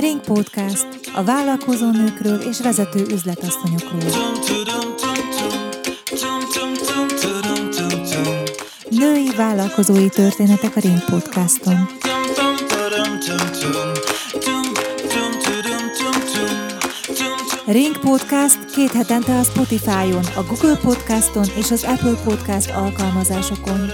Ring Podcast. A vállalkozó nőkről és vezető üzletasszonyokról. Női vállalkozói történetek a Ring Podcaston. Ring Podcast két hetente a Spotify-on, a Google Podcaston és az Apple Podcast alkalmazásokon.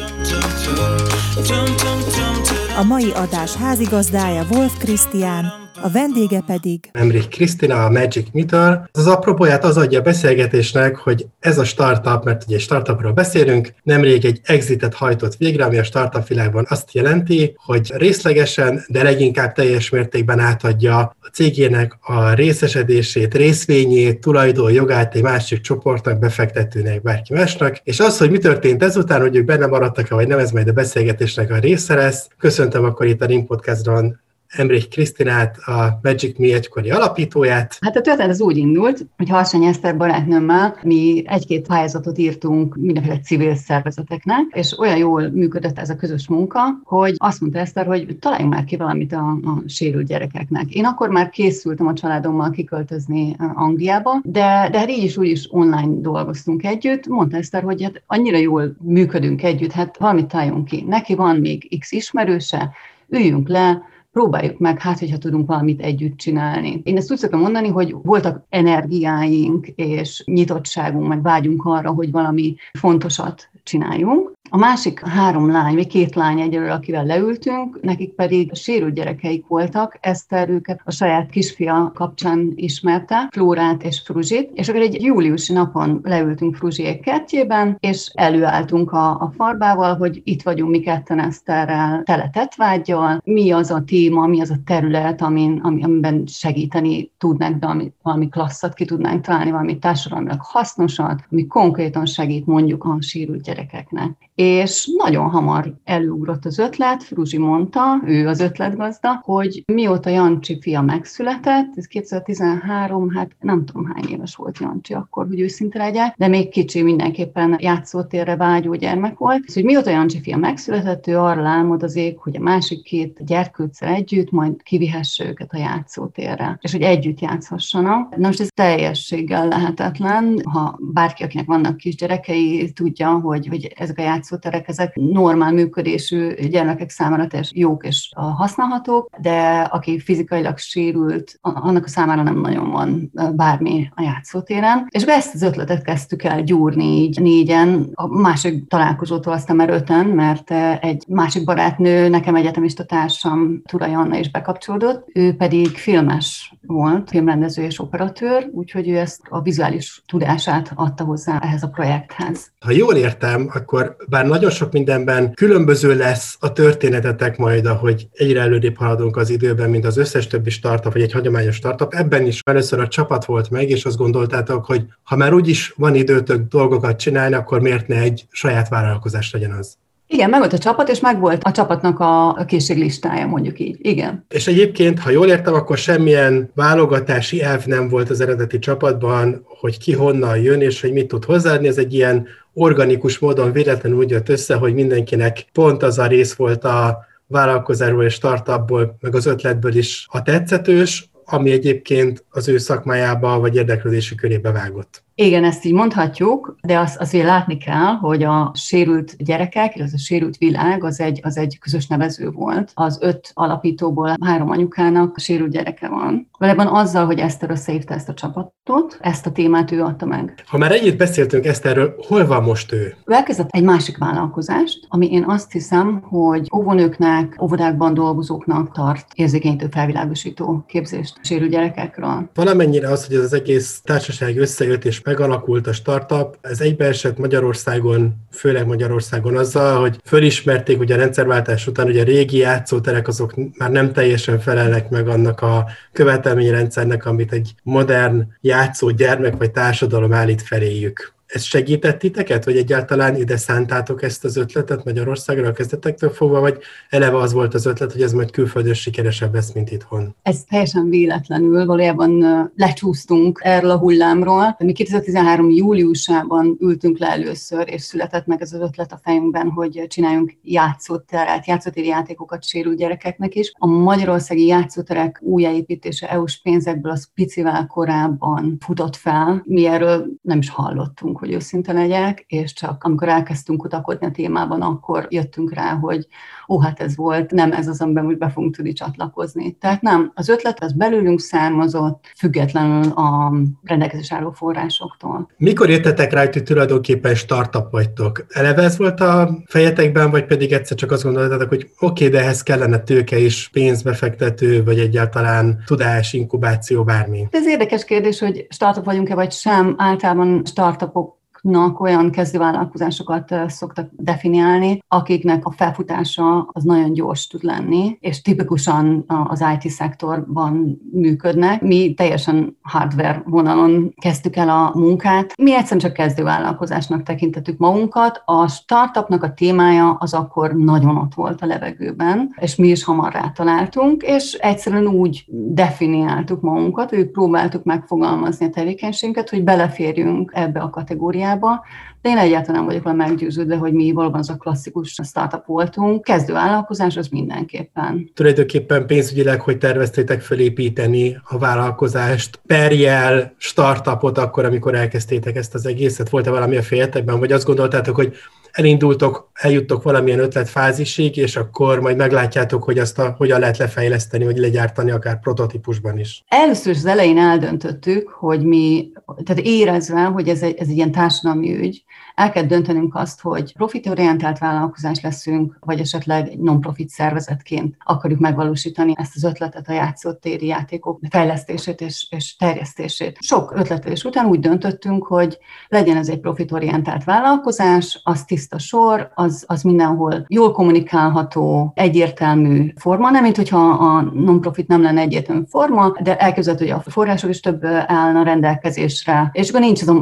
A mai adás házigazdája Wolf Krisztián, a vendége pedig... Emrich Krisztina, a Magic Meter. Az apropóját az adja a beszélgetésnek, hogy ez a startup, mert ugye startupról beszélünk, nemrég egy exitet hajtott végre, ami a startup világban azt jelenti, hogy részlegesen, de leginkább teljes mértékben átadja a cégének a részesedését, részvényét, tulajdon jogát egy másik csoportnak, befektetőnek, bárki másnak. És az, hogy mi történt ezután, hogy ők benne maradtak-e, vagy nem, ez majd a beszélgetésnek a része lesz. Köszöntöm akkor itt a Ring Podcastron Emrich Krisztinát, a Magic Me egykori alapítóját. Hát a történet az úgy indult, hogy Harsany Eszter barátnőmmel mi egy-két pályázatot írtunk mindenféle civil szervezeteknek, és olyan jól működött ez a közös munka, hogy azt mondta Eszter, hogy találjunk már ki valamit a, a sérült gyerekeknek. Én akkor már készültem a családommal kiköltözni Angliába, de, de hát így is úgy is online dolgoztunk együtt. Mondta Eszter, hogy hát annyira jól működünk együtt, hát valamit találjunk ki. Neki van még X ismerőse, üljünk le, próbáljuk meg, hát hogyha tudunk valamit együtt csinálni. Én ezt úgy szoktam mondani, hogy voltak energiáink és nyitottságunk, meg vágyunk arra, hogy valami fontosat csináljunk, a másik három lány, vagy két lány egyelőre, akivel leültünk, nekik pedig sérült gyerekeik voltak, Eszter őket a saját kisfia kapcsán ismerte, Flórát és Fruzsit, és akkor egy júliusi napon leültünk Fruzsiék kertjében, és előálltunk a, a farbával, hogy itt vagyunk mi ketten Eszterrel, tele tetvágyjal, mi az a téma, mi az a terület, amin, amiben segíteni tudnánk, de ami, valami klasszat ki tudnánk találni, valami társadalmilag hasznosat, ami konkrétan segít mondjuk a sérült gyerekeknek és nagyon hamar előugrott az ötlet, Fruzsi mondta, ő az ötletgazda, hogy mióta Jancsi fia megszületett, ez 2013, hát nem tudom hány éves volt Jancsi akkor, hogy őszinte legyek, de még kicsi mindenképpen játszótérre vágyó gyermek volt, és hogy mióta Jancsi fia megszületett, ő arra álmodozik, hogy a másik két gyerkőccel együtt majd kivihesse őket a játszótérre, és hogy együtt játszhassanak. Na most ez teljességgel lehetetlen, ha bárki, akinek vannak kisgyerekei, tudja, hogy, hogy ezek a játszótérek játszóterek, ezek normál működésű gyermekek számára teljesen jók és használhatók, de aki fizikailag sérült, annak a számára nem nagyon van bármi a játszótéren. És ezt az ötletet kezdtük el gyúrni így négyen, a másik találkozótól aztán már öten, mert egy másik barátnő, nekem egyetemista társam, Tura Janna is bekapcsolódott, ő pedig filmes volt, filmrendező és operatőr, úgyhogy ő ezt a vizuális tudását adta hozzá ehhez a projekthez. Ha jól értem, akkor bár nagyon sok mindenben különböző lesz a történetetek majd, ahogy egyre előrébb haladunk az időben, mint az összes többi startup, vagy egy hagyományos startup, ebben is először a csapat volt meg, és azt gondoltátok, hogy ha már úgyis van időtök dolgokat csinálni, akkor miért ne egy saját vállalkozás legyen az? Igen, meg volt a csapat, és meg volt a csapatnak a készséglistája, mondjuk így. Igen. És egyébként, ha jól értem, akkor semmilyen válogatási elv nem volt az eredeti csapatban, hogy ki honnan jön, és hogy mit tud hozzáadni. Ez egy ilyen organikus módon véletlenül úgy jött össze, hogy mindenkinek pont az a rész volt a vállalkozásból és startupból, meg az ötletből is a tetszetős, ami egyébként az ő szakmájába vagy érdeklődési körébe vágott. Igen, ezt így mondhatjuk, de azt azért látni kell, hogy a sérült gyerekek, illetve a sérült világ az egy, az egy közös nevező volt. Az öt alapítóból három anyukának sérült gyereke van. Valójában azzal, hogy Eszter összehívta ezt a csapatot, ezt a témát ő adta meg. Ha már ennyit beszéltünk Eszterről, hol van most ő? Ő elkezdett egy másik vállalkozást, ami én azt hiszem, hogy óvonőknek, óvodákban dolgozóknak tart érzékenyítő felvilágosító képzést sérült gyerekekről. Valamennyire az, hogy ez az egész társaság összejött és megalakult a startup, ez egybeesett Magyarországon, főleg Magyarországon azzal, hogy fölismerték, hogy a rendszerváltás után hogy a régi játszóterek azok már nem teljesen felelnek meg annak a követelményrendszernek, amit egy modern játszó gyermek vagy társadalom állít feléjük ez segített titeket, hogy egyáltalán ide szántátok ezt az ötletet Magyarországra a kezdetektől fogva, vagy eleve az volt az ötlet, hogy ez majd külföldön sikeresebb lesz, mint itthon? Ez teljesen véletlenül, valójában lecsúsztunk erről a hullámról. Mi 2013. júliusában ültünk le először, és született meg ez az ötlet a fejünkben, hogy csináljunk játszóteret, játszótéri játékokat sérült gyerekeknek is. A magyarországi játszóterek újjáépítése EU-s pénzekből az picivel korábban futott fel. Mi erről nem is hallottunk, hogy őszinte legyek, és csak amikor elkezdtünk kutakodni a témában, akkor jöttünk rá, hogy ó, hát ez volt, nem ez az, amiben úgy be fogunk tudni csatlakozni. Tehát nem, az ötlet az belőlünk származott, függetlenül a rendelkezés álló forrásoktól. Mikor jöttetek rá, hogy tulajdonképpen startup vagytok? Eleve ez volt a fejetekben, vagy pedig egyszer csak azt gondoltatok, hogy oké, okay, de ehhez kellene tőke is, pénzbefektető, vagy egyáltalán tudás, inkubáció, bármi? Ez érdekes kérdés, hogy startup vagyunk-e vagy sem. Általában startupok nak olyan kezdővállalkozásokat szoktak definiálni, akiknek a felfutása az nagyon gyors tud lenni, és tipikusan az IT szektorban működnek. Mi teljesen hardware vonalon kezdtük el a munkát. Mi egyszerűen csak kezdővállalkozásnak tekintettük magunkat. A startupnak a témája az akkor nagyon ott volt a levegőben, és mi is hamar rátaláltunk, és egyszerűen úgy definiáltuk magunkat, hogy próbáltuk megfogalmazni a tevékenységünket, hogy beleférjünk ebbe a kategóriába, etapa de én egyáltalán nem vagyok vele meggyőződve, hogy mi valóban az a klasszikus startup voltunk. Kezdő vállalkozás az mindenképpen. Tulajdonképpen pénzügyileg, hogy terveztétek felépíteni a vállalkozást, perjel, startupot akkor, amikor elkezdtétek ezt az egészet? Volt-e valami a fejetekben, vagy azt gondoltátok, hogy elindultok, eljuttok valamilyen ötletfázisig, és akkor majd meglátjátok, hogy azt a, hogyan lehet lefejleszteni, vagy legyártani akár prototípusban is. Először is az elején eldöntöttük, hogy mi, tehát érezve, hogy ez egy, ez egy ilyen társadalmi ügy, el kell döntenünk azt, hogy profitorientált vállalkozás leszünk, vagy esetleg egy non-profit szervezetként akarjuk megvalósítani ezt az ötletet, a játszótéri játékok fejlesztését és, és terjesztését. Sok ötletelés után úgy döntöttünk, hogy legyen ez egy profitorientált vállalkozás, az tiszta sor, az, az mindenhol jól kommunikálható, egyértelmű forma, nem mint hogyha a non-profit nem lenne egyértelmű forma, de elképzelhető, hogy a források is több állna rendelkezésre, és akkor nincs az a,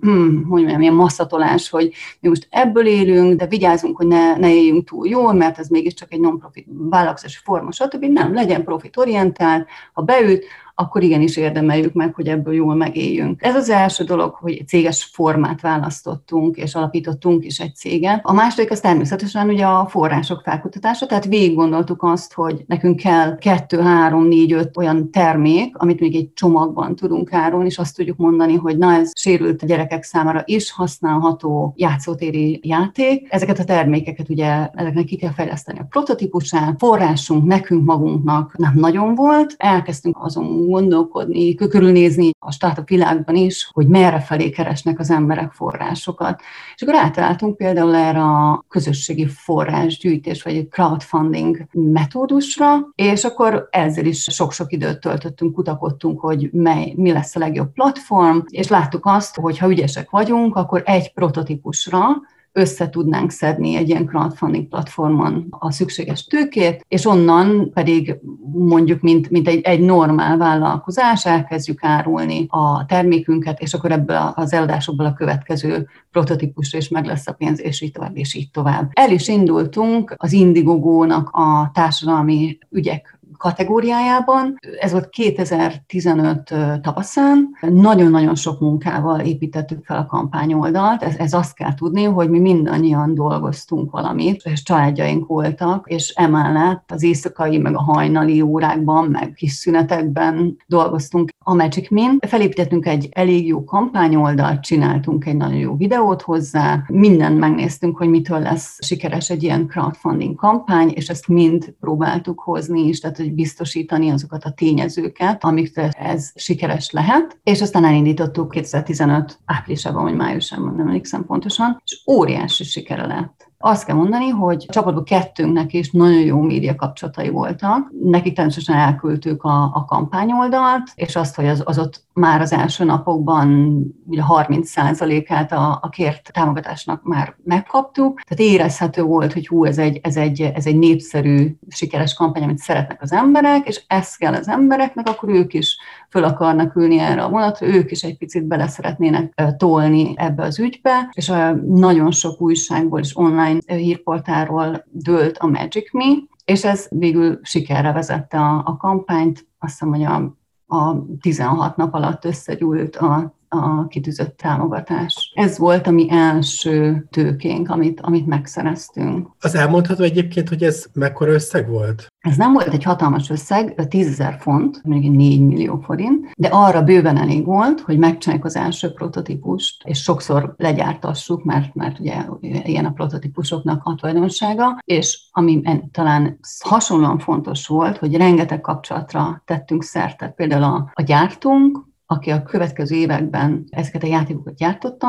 hmm, hogy mondjam, ilyen massza visszatolás, hogy mi most ebből élünk, de vigyázunk, hogy ne, ne éljünk túl jól, mert ez mégiscsak egy non-profit vállalkozási forma, stb. Nem, legyen profitorientált, ha beüt, akkor igenis érdemeljük meg, hogy ebből jól megéljünk. Ez az első dolog, hogy céges formát választottunk, és alapítottunk is egy céget. A második az természetesen ugye a források felkutatása, tehát végig gondoltuk azt, hogy nekünk kell kettő, három, négy, öt olyan termék, amit még egy csomagban tudunk árulni, és azt tudjuk mondani, hogy na ez sérült gyerekek számára is használható játszótéri játék. Ezeket a termékeket ugye ezeknek ki kell fejleszteni a prototípusát, forrásunk nekünk magunknak nem nagyon volt. Elkezdtünk azon gondolkodni, körülnézni a startup világban is, hogy merre felé keresnek az emberek forrásokat. És akkor átálltunk például erre a közösségi forrásgyűjtés, vagy crowdfunding metódusra, és akkor ezzel is sok-sok időt töltöttünk, kutakodtunk, hogy mely, mi lesz a legjobb platform, és láttuk azt, hogy ha ügyesek vagyunk, akkor egy prototípusra össze tudnánk szedni egy ilyen crowdfunding platformon a szükséges tőkét, és onnan pedig mondjuk, mint, mint egy, egy normál vállalkozás, elkezdjük árulni a termékünket, és akkor ebből az eladásokból a következő prototípusra is meg lesz a pénz, és így tovább, és így tovább. El is indultunk az Indiegogo-nak a társadalmi ügyek kategóriájában. Ez volt 2015 tavaszán. Nagyon-nagyon sok munkával építettük fel a kampányoldalt. Ez, ez azt kell tudni, hogy mi mindannyian dolgoztunk valamit, és családjaink voltak, és emellett az éjszakai, meg a hajnali órákban, meg kis szünetekben dolgoztunk a Magic Min. Felépítettünk egy elég jó kampányoldalt, csináltunk egy nagyon jó videót hozzá, mindent megnéztünk, hogy mitől lesz sikeres egy ilyen crowdfunding kampány, és ezt mind próbáltuk hozni is, tehát hogy biztosítani azokat a tényezőket, amik ez sikeres lehet, és aztán elindítottuk 2015 áprilisában vagy májusában, nem emlékszem pontosan, és óriási sikere lett. Azt kell mondani, hogy a csapatban kettőnknek is nagyon jó média kapcsolatai voltak. Nekik természetesen elküldtük a, a kampányoldalt, és azt, hogy az, az ott már az első napokban ugye 30%-át a, a kért támogatásnak már megkaptuk. Tehát érezhető volt, hogy hú, ez egy, ez, egy, ez egy népszerű, sikeres kampány, amit szeretnek az emberek, és ezt kell az embereknek, akkor ők is föl akarnak ülni erre a vonatra, ők is egy picit bele szeretnének tolni ebbe az ügybe, és nagyon sok újságból és online hírportáról dőlt a Magic Me, és ez végül sikerre vezette a, a kampányt, azt hiszem, hogy a, a 16 nap alatt összegyűlt a a kitűzött támogatás. Ez volt a mi első tőkénk, amit, amit megszereztünk. Az elmondható egyébként, hogy ez mekkora összeg volt? Ez nem volt egy hatalmas összeg, 10 ezer font, mondjuk 4 millió forint, de arra bőven elég volt, hogy megcsináljuk az első prototípust, és sokszor legyártassuk, mert, mert ugye ilyen a prototípusoknak a tulajdonsága, és ami talán hasonlóan fontos volt, hogy rengeteg kapcsolatra tettünk szert, például a, a gyártunk, aki a következő években ezeket a játékokat gyártotta,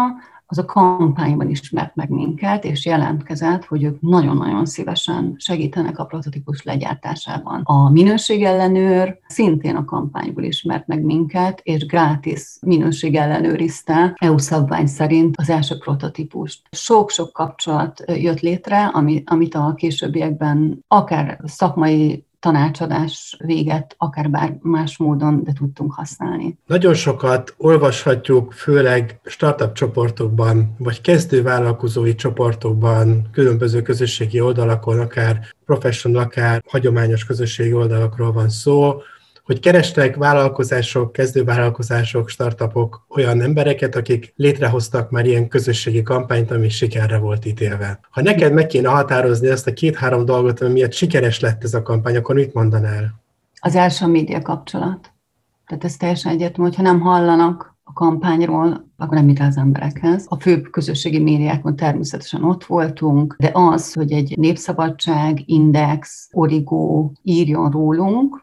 az a kampányban ismert meg minket, és jelentkezett, hogy ők nagyon-nagyon szívesen segítenek a prototípus legyártásában. A minőségellenőr szintén a kampányból ismert meg minket, és gratis minőségellenőrizte EU szabvány szerint az első prototípust. Sok-sok kapcsolat jött létre, amit a későbbiekben akár szakmai tanácsadás véget, akár bár más módon, de tudtunk használni. Nagyon sokat olvashatjuk, főleg startup csoportokban, vagy kezdővállalkozói csoportokban, különböző közösségi oldalakon, akár professional, akár hagyományos közösségi oldalakról van szó, hogy kerestek vállalkozások, kezdővállalkozások, startupok olyan embereket, akik létrehoztak már ilyen közösségi kampányt, ami sikerre volt ítélve. Ha neked meg kéne határozni azt a két-három dolgot, ami miatt sikeres lett ez a kampány, akkor mit mondanál? Az első média kapcsolat. Tehát ez teljesen egyértelmű, hogyha nem hallanak a kampányról, akkor nem jut az emberekhez. A főbb közösségi médiákon természetesen ott voltunk, de az, hogy egy népszabadság, index, origó írjon rólunk,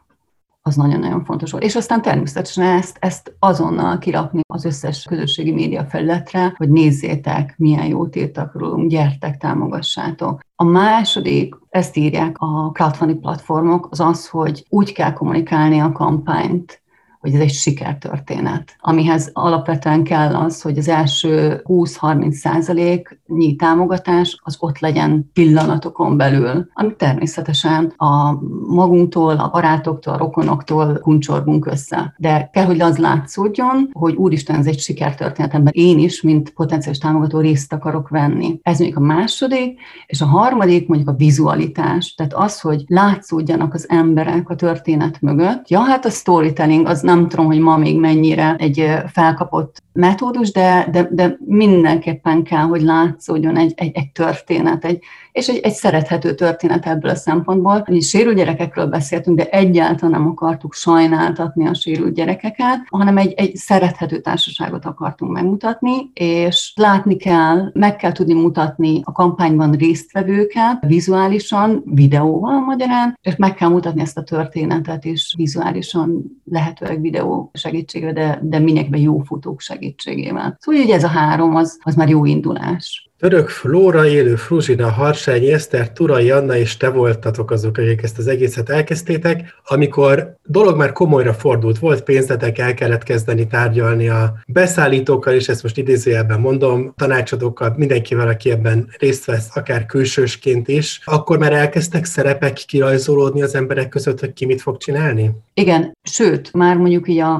az nagyon-nagyon fontos volt. És aztán természetesen ezt, ezt azonnal kirakni az összes közösségi média felületre, hogy nézzétek, milyen jót írtak rólunk, gyertek, támogassátok. A második, ezt írják a crowdfunding platformok, az az, hogy úgy kell kommunikálni a kampányt, hogy ez egy sikertörténet, amihez alapvetően kell az, hogy az első 20-30 százaléknyi támogatás az ott legyen pillanatokon belül, ami természetesen a magunktól, a barátoktól, a rokonoktól kuncsorgunk össze. De kell, hogy az látszódjon, hogy úristen, ez egy sikertörténet, ebben én is, mint potenciális támogató részt akarok venni. Ez mondjuk a második, és a harmadik mondjuk a vizualitás, tehát az, hogy látszódjanak az emberek a történet mögött. Ja, hát a storytelling az nem tudom, hogy ma még mennyire egy felkapott metódus, de, de, de mindenképpen kell, hogy látszódjon egy, egy, egy történet, egy, és egy, egy szerethető történet ebből a szempontból. Mi sérült gyerekekről beszéltünk, de egyáltalán nem akartuk sajnáltatni a sérült gyerekeket, hanem egy, egy szerethető társaságot akartunk megmutatni, és látni kell, meg kell tudni mutatni a kampányban résztvevőket vizuálisan, videóval magyarán, és meg kell mutatni ezt a történetet is vizuálisan, lehetőleg videó segítségével, de, de mindenkiben jó fotók segítségével. Szóval, hogy ez a három, az, az már jó indulás. Török Flóra, élő Fruzsina, Harsányi, Eszter, Turai Anna és te voltatok azok, akik ezt az egészet elkezdtétek. Amikor dolog már komolyra fordult, volt pénzetek, el kellett kezdeni tárgyalni a beszállítókkal, és ezt most idézőjelben mondom, tanácsadókkal, mindenkivel, aki ebben részt vesz, akár külsősként is, akkor már elkezdtek szerepek kirajzolódni az emberek között, hogy ki mit fog csinálni? Igen, sőt, már mondjuk így a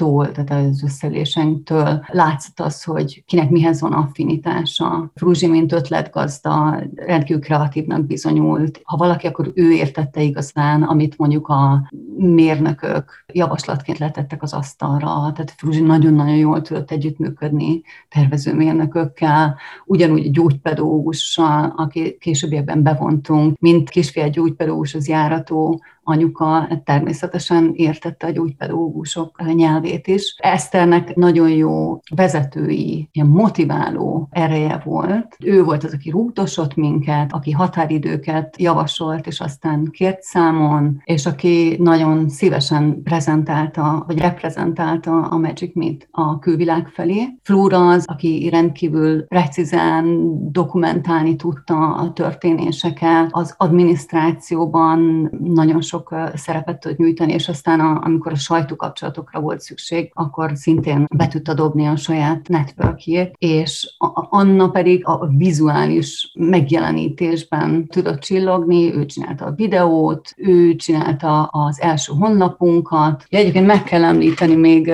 2013-tól, tehát az összelésenktől látszott az, hogy kinek mihez van affinitása. Fruzsi, mint ötletgazda, rendkívül kreatívnak bizonyult. Ha valaki, akkor ő értette igazán, amit mondjuk a mérnökök javaslatként letettek az asztalra. Tehát Fruzsi nagyon-nagyon jól tudott együttműködni tervezőmérnökökkel, ugyanúgy gyógypedagógussal, aki későbbiekben bevontunk, mint kisfia gyógypedagógus az járató, anyuka természetesen értette a gyógypedagógusok nyelvét is. Eszternek nagyon jó vezetői, ilyen motiváló ereje volt. Ő volt az, aki rúgdosott minket, aki határidőket javasolt, és aztán kért számon, és aki nagyon szívesen prezentálta, vagy reprezentálta a Magic Meet a külvilág felé. Flóra az, aki rendkívül precízen dokumentálni tudta a történéseket, az adminisztrációban nagyon sok szerepet tud nyújtani, és aztán a, amikor a sajtókapcsolatokra volt szükség, akkor szintén be tudta dobni a saját networkjét, és Anna pedig a vizuális megjelenítésben tudott csillogni, ő csinálta a videót, ő csinálta az első honlapunkat. Egyébként meg kell említeni még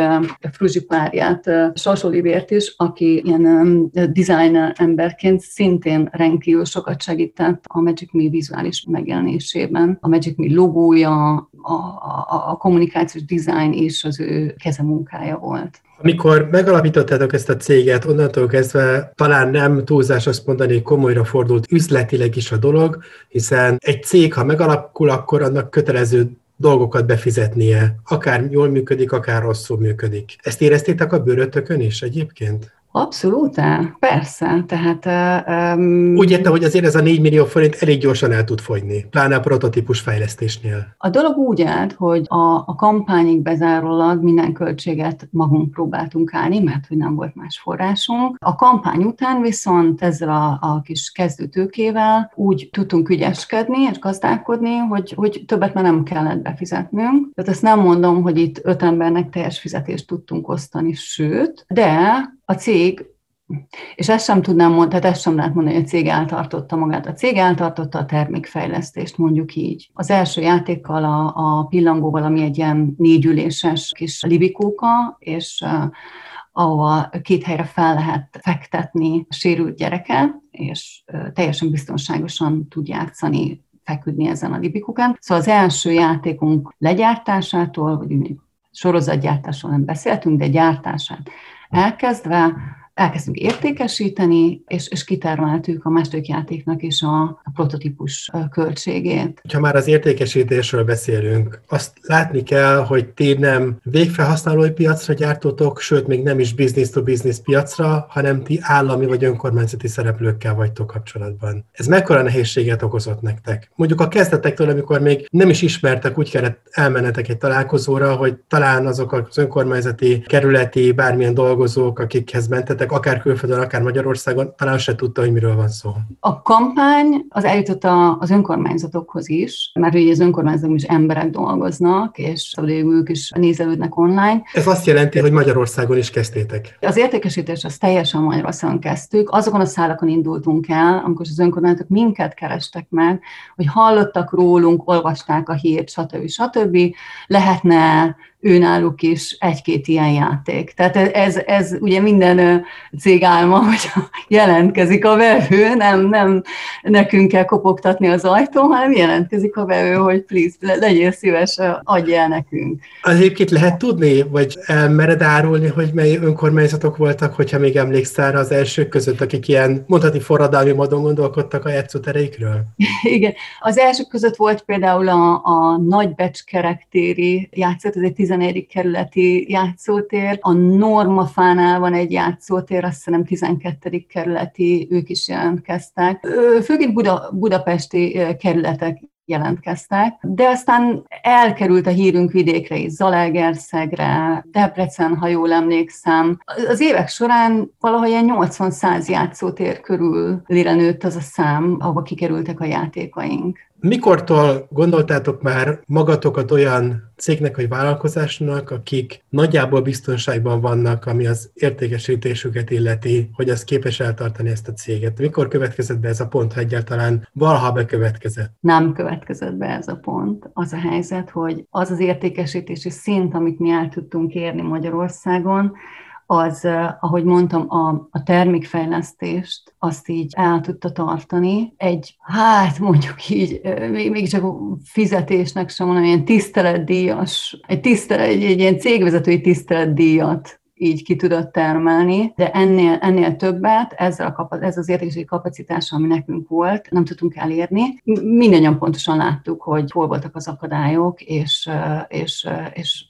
Fruzsi párját, Sas Olivért is, aki ilyen designer emberként szintén rendkívül sokat segített a Magic Me vizuális megjelenésében. A Magic Me logója, a, a, a kommunikációs design is az ő kezemunkája volt. Amikor megalapítottátok ezt a céget, onnantól kezdve talán nem túlzás azt mondani, komolyra fordult üzletileg is a dolog, hiszen egy cég, ha megalakul, akkor annak kötelező dolgokat befizetnie. Akár jól működik, akár rosszul működik. Ezt éreztétek a bőrötökön is egyébként? Abszolút, persze. Tehát, um, Úgy értem, hogy azért ez a 4 millió forint elég gyorsan el tud fogyni, pláne a prototípus fejlesztésnél. A dolog úgy állt, hogy a, a kampányig bezárólag minden költséget magunk próbáltunk állni, mert hogy nem volt más forrásunk. A kampány után viszont ezzel a, a kis kezdőtőkével úgy tudtunk ügyeskedni és gazdálkodni, hogy, hogy többet már nem kellett befizetnünk. Tehát ezt nem mondom, hogy itt öt embernek teljes fizetést tudtunk osztani, sőt, de a cég, és ezt sem tudnám mondani, tehát ezt sem lehet mondani, hogy a cég eltartotta magát. A cég eltartotta a termékfejlesztést, mondjuk így. Az első játékkal, a, a pillangóval, ami egy ilyen négyüléses kis libikóka, és ahova két helyre fel lehet fektetni sérült gyereket, és teljesen biztonságosan tud játszani, feküdni ezen a libikókán. Szóval az első játékunk legyártásától, vagy sorozatgyártásról nem beszéltünk, de gyártását Nákaz 2. elkezdtünk értékesíteni, és, és kitermeltük a második játéknak is a, a prototípus költségét. Ha már az értékesítésről beszélünk, azt látni kell, hogy ti nem végfelhasználói piacra gyártotok, sőt, még nem is business-to-business piacra, hanem ti állami vagy önkormányzati szereplőkkel vagytok kapcsolatban. Ez mekkora nehézséget okozott nektek? Mondjuk a kezdetektől, amikor még nem is ismertek, úgy kellett elmennetek egy találkozóra, hogy talán azok az önkormányzati, kerületi, bármilyen dolgozók, akikhez mentetek, emberek, akár külföldön, akár Magyarországon, talán se tudta, hogy miről van szó. A kampány az eljutott az önkormányzatokhoz is, mert ugye az önkormányzatok is emberek dolgoznak, és ők is nézelődnek online. Ez azt jelenti, hogy Magyarországon is kezdtétek. Az értékesítés az teljesen Magyarországon kezdtük. Azokon a szálakon indultunk el, amikor az önkormányzatok minket kerestek meg, hogy hallottak rólunk, olvasták a hírt, stb. stb. Lehetne őnáluk is egy-két ilyen játék. Tehát ez, ez ugye minden cég álma, hogy jelentkezik a vevő, nem, nem nekünk kell kopogtatni az ajtón, hanem jelentkezik a vevő, hogy please, legyél szíves, adj el nekünk. Az egyébként lehet tudni, vagy mered árulni, hogy mely önkormányzatok voltak, hogyha még emlékszel az elsők között, akik ilyen mondhatni forradalmi módon gondolkodtak a játszótereikről? Igen. Az elsők között volt például a, a Nagybecskerektéri játszót, ez egy 11. kerületi játszótér, a Normafánál van egy játszótér, azt hiszem 12. kerületi, ők is jelentkeztek. Főként Buda, budapesti kerületek jelentkeztek, de aztán elkerült a hírünk vidékre is, Zalaegerszegre, Debrecen, ha jól emlékszem. Az évek során valahogy ilyen 80-100 játszótér körül nőtt az a szám, ahova kikerültek a játékaink. Mikortól gondoltátok már magatokat olyan cégnek vagy vállalkozásnak, akik nagyjából biztonságban vannak, ami az értékesítésüket illeti, hogy az képes eltartani ezt a céget? Mikor következett be ez a pont, ha egyáltalán valaha bekövetkezett? Nem következett be ez a pont. Az a helyzet, hogy az az értékesítési szint, amit mi el tudtunk érni Magyarországon, az, ahogy mondtam, a, a termékfejlesztést azt így el tudta tartani. Egy, hát mondjuk így, még, még csak fizetésnek sem mondom, ilyen tiszteletdíjas, egy, tisztelet, egy, egy ilyen cégvezetői tiszteletdíjat így ki tudott termelni, de ennél, ennél többet, ezzel a, ez az értékesítési kapacitás, ami nekünk volt, nem tudtunk elérni. Mindennyian pontosan láttuk, hogy hol voltak az akadályok, és, és, és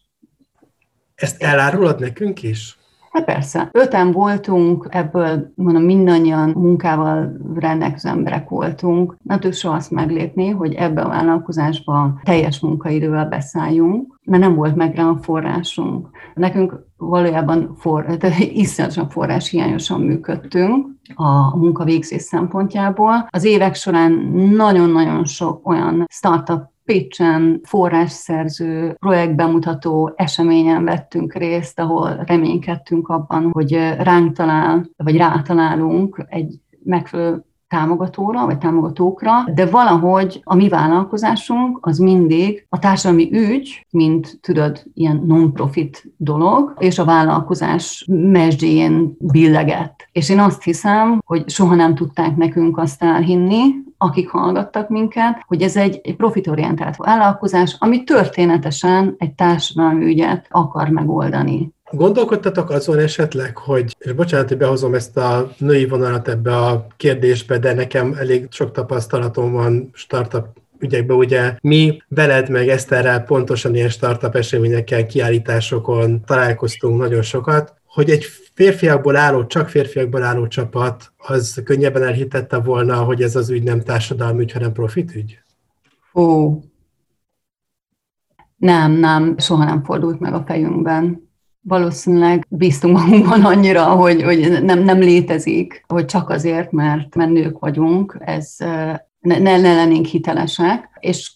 ezt elárulod nekünk is? Hát persze. Öten voltunk, ebből mondom mindannyian munkával rendelkező emberek voltunk. Nem tudjuk soha azt meglépni, hogy ebbe a vállalkozásba teljes munkaidővel beszálljunk, mert nem volt meg rá a forrásunk. Nekünk valójában for, iszonyatosan forrás hiányosan működtünk a munkavégzés szempontjából. Az évek során nagyon-nagyon sok olyan startup Pécsen forrásszerző, projektbemutató eseményen vettünk részt, ahol reménykedtünk abban, hogy ránk talál, vagy rátalálunk egy megfelelő támogatóra, vagy támogatókra, de valahogy a mi vállalkozásunk az mindig a társadalmi ügy, mint tudod, ilyen non-profit dolog, és a vállalkozás mesdjén billegett. És én azt hiszem, hogy soha nem tudták nekünk azt elhinni, akik hallgattak minket, hogy ez egy, egy profitorientált vállalkozás, ami történetesen egy társadalmi ügyet akar megoldani. Gondolkodtatok azon esetleg, hogy, és bocsánat, hogy behozom ezt a női vonalat ebbe a kérdésbe, de nekem elég sok tapasztalatom van startup ügyekben, ugye mi veled meg Eszterrel pontosan ilyen startup eseményekkel, kiállításokon találkoztunk nagyon sokat, hogy egy férfiakból álló, csak férfiakból álló csapat, az könnyebben elhitette volna, hogy ez az ügy nem társadalmi ügy, hanem profit ügy? Ó, nem, nem, soha nem fordult meg a fejünkben. Valószínűleg bíztunk magunkban annyira, hogy, hogy nem, nem létezik, hogy csak azért, mert, mert vagyunk, ez ne, ne lennénk hitelesek, és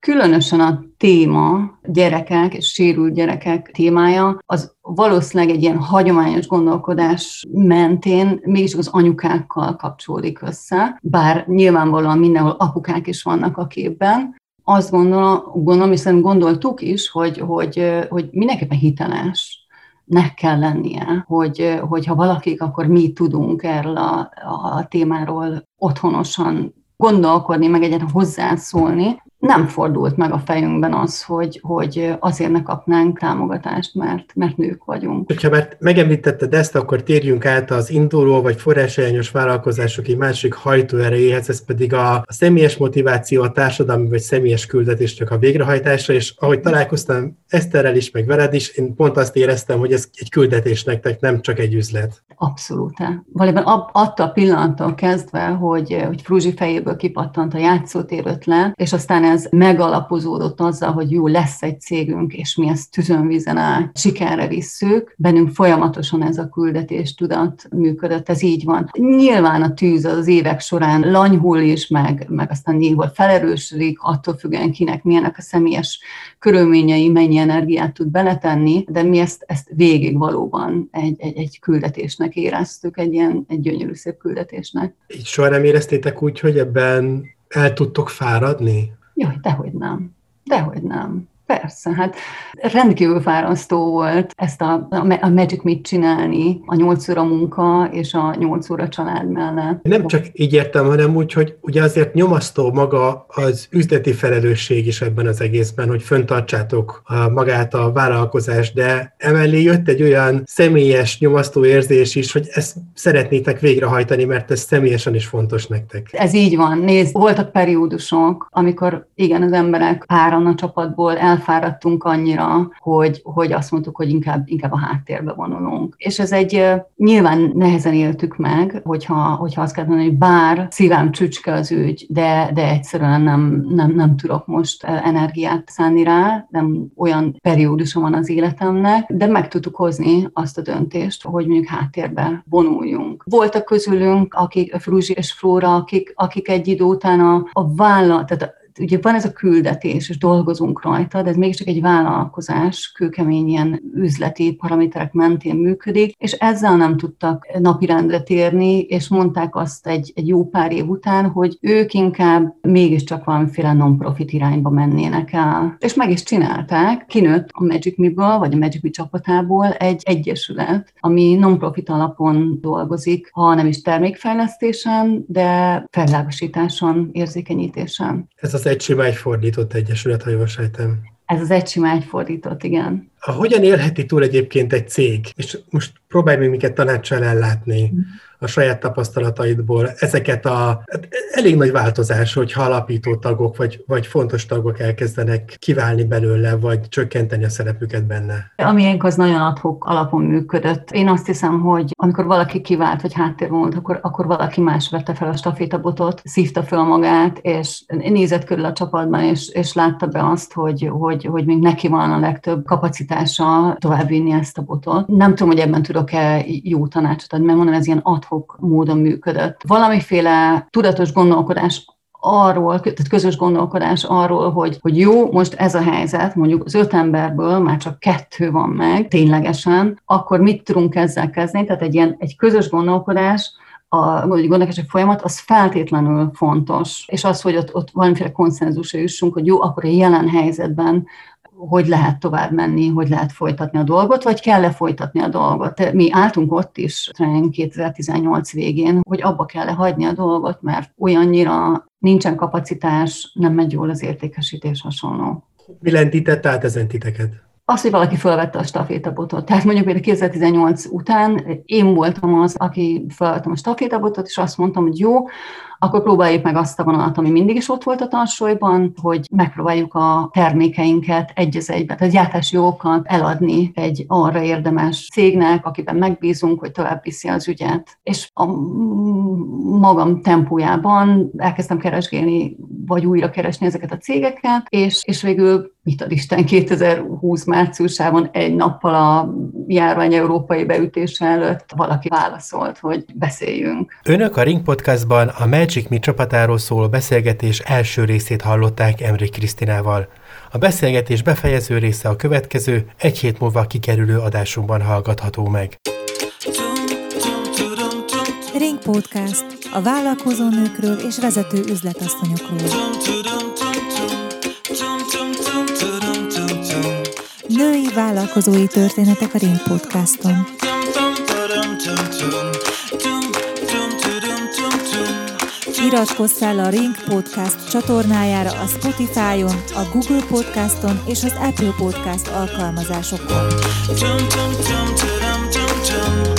különösen a téma, gyerekek és sérült gyerekek témája, az valószínűleg egy ilyen hagyományos gondolkodás mentén mégis az anyukákkal kapcsolódik össze, bár nyilvánvalóan mindenhol apukák is vannak a képben, azt gondolom, gondolom és gondoltuk is, hogy, hogy, hogy mindenképpen hiteles nek kell lennie, hogy, hogyha valakik, akkor mi tudunk erről a, a témáról otthonosan gondolkodni, meg egyáltalán hozzászólni, nem fordult meg a fejünkben az, hogy, hogy azért ne kapnánk támogatást, mert, mert nők vagyunk. Hogyha már megemlítetted ezt, akkor térjünk át az induló vagy forrásajányos vállalkozások egy másik hajtóerejéhez, ez pedig a, a személyes motiváció, a társadalmi vagy személyes küldetésnek a végrehajtása, és ahogy találkoztam Eszterrel is, meg veled is, én pont azt éreztem, hogy ez egy küldetés nektek, nem csak egy üzlet. Abszolút. Valójában attól a pillanattól kezdve, hogy, hogy Fruzsi fejéből kipattant a játszótér ötlet, és aztán ez megalapozódott azzal, hogy jó, lesz egy cégünk, és mi ezt tüzönvízen át sikerre visszük. Bennünk folyamatosan ez a küldetés tudat működött, ez így van. Nyilván a tűz az évek során lanyhul is, meg, meg aztán néhol felerősödik, attól függően kinek milyenek a személyes körülményei, mennyi energiát tud beletenni, de mi ezt, ezt végig valóban egy, egy, egy küldetésnek éreztük, egy ilyen egy gyönyörű szép küldetésnek. Így soha nem éreztétek úgy, hogy ebben el tudtok fáradni? Jaj, dehogy nem. Dehogy nem. Persze, hát rendkívül fárasztó volt ezt a, a Magic mit csinálni, a nyolc óra munka és a nyolc óra család mellett. Nem csak így értem, hanem úgy, hogy ugye azért nyomasztó maga az üzleti felelősség is ebben az egészben, hogy föntartsátok magát a vállalkozást, de emellé jött egy olyan személyes nyomasztó érzés is, hogy ezt szeretnétek végrehajtani, mert ez személyesen is fontos nektek. Ez így van. Nézd, voltak periódusok, amikor igen, az emberek páran a csapatból el elfáradtunk annyira, hogy, hogy azt mondtuk, hogy inkább, inkább a háttérbe vonulunk. És ez egy, nyilván nehezen éltük meg, hogyha, hogyha azt kell mondani, hogy bár szívem csücske az ügy, de, de egyszerűen nem, nem, nem tudok most energiát szánni rá, nem olyan periódusom van az életemnek, de meg tudtuk hozni azt a döntést, hogy mondjuk háttérbe vonuljunk. Voltak közülünk, akik, Fruzsi és Flóra, akik, akik egy idő után a, a vállalat, tehát ugye van ez a küldetés, és dolgozunk rajta, de ez mégiscsak egy vállalkozás, kőkemény ilyen üzleti paraméterek mentén működik, és ezzel nem tudtak napirendre térni, és mondták azt egy, egy jó pár év után, hogy ők inkább mégiscsak valamiféle non-profit irányba mennének el. És meg is csinálták, kinőtt a Magic Me-ből, vagy a Magic Me csapatából egy egyesület, ami non-profit alapon dolgozik, ha nem is termékfejlesztésen, de felvilágosításon, érzékenyítésen. Ez az egy sima fordított egyesület, ha jól sejtem. Ez az egy sima fordított, igen. Hogyan élheti túl egyébként egy cég? És most próbálj még minket tanácssal ellátni. Mm a saját tapasztalataidból ezeket a hát elég nagy változás, hogy alapító tagok vagy, vagy fontos tagok elkezdenek kiválni belőle, vagy csökkenteni a szerepüket benne? Ami az nagyon adhok alapon működött. Én azt hiszem, hogy amikor valaki kivált, vagy háttér volt, akkor, akkor valaki más vette fel a stafétabotot, szívta fel magát, és nézett körül a csapatban, és, és látta be azt, hogy, hogy, hogy még neki van a legtöbb kapacitása továbbvinni ezt a botot. Nem tudom, hogy ebben tudok-e jó tanácsot adni, mert mondom, ez ilyen adhok módon működött. Valamiféle tudatos gondolkodás arról, tehát közös gondolkodás arról, hogy, hogy jó, most ez a helyzet, mondjuk az öt emberből már csak kettő van meg, ténylegesen, akkor mit tudunk ezzel kezdeni? Tehát egy ilyen egy közös gondolkodás, a gondolkodási folyamat, az feltétlenül fontos. És az, hogy ott, ott valamiféle konszenzusra jussunk, hogy jó, akkor a jelen helyzetben hogy lehet tovább menni, hogy lehet folytatni a dolgot, vagy kell-e folytatni a dolgot. Mi álltunk ott is 2018 végén, hogy abba kell-e hagyni a dolgot, mert olyannyira nincsen kapacitás, nem megy jól az értékesítés hasonló. Mi lendített át ezen titeket? az, hogy valaki felvette a stafétabotot. Tehát mondjuk például 2018 után én voltam az, aki felvettem a stafétabotot, és azt mondtam, hogy jó, akkor próbáljuk meg azt a vonalat, ami mindig is ott volt a tarsolyban, hogy megpróbáljuk a termékeinket egy az egyben, tehát gyártási jogokat eladni egy arra érdemes cégnek, akiben megbízunk, hogy tovább viszi az ügyet. És a magam tempójában elkezdtem keresgélni, vagy újra keresni ezeket a cégeket, és, és végül mit ad Isten 2020 márciusában egy nappal a járvány európai beütése előtt valaki válaszolt, hogy beszéljünk. Önök a Ring Podcastban a Magic Me csapatáról szóló beszélgetés első részét hallották Emri Krisztinával. A beszélgetés befejező része a következő, egy hét múlva kikerülő adásunkban hallgatható meg. Ring Podcast a vállalkozó nőkről és vezető üzletasszonyokról. Női vállalkozói történetek a Ring Podcaston. iratkozz fel a Ring Podcast csatornájára a Spotify-on, a Google Podcaston és az Apple Podcast alkalmazásokon. Dum, dum, dum, dum, dum, dum, dum.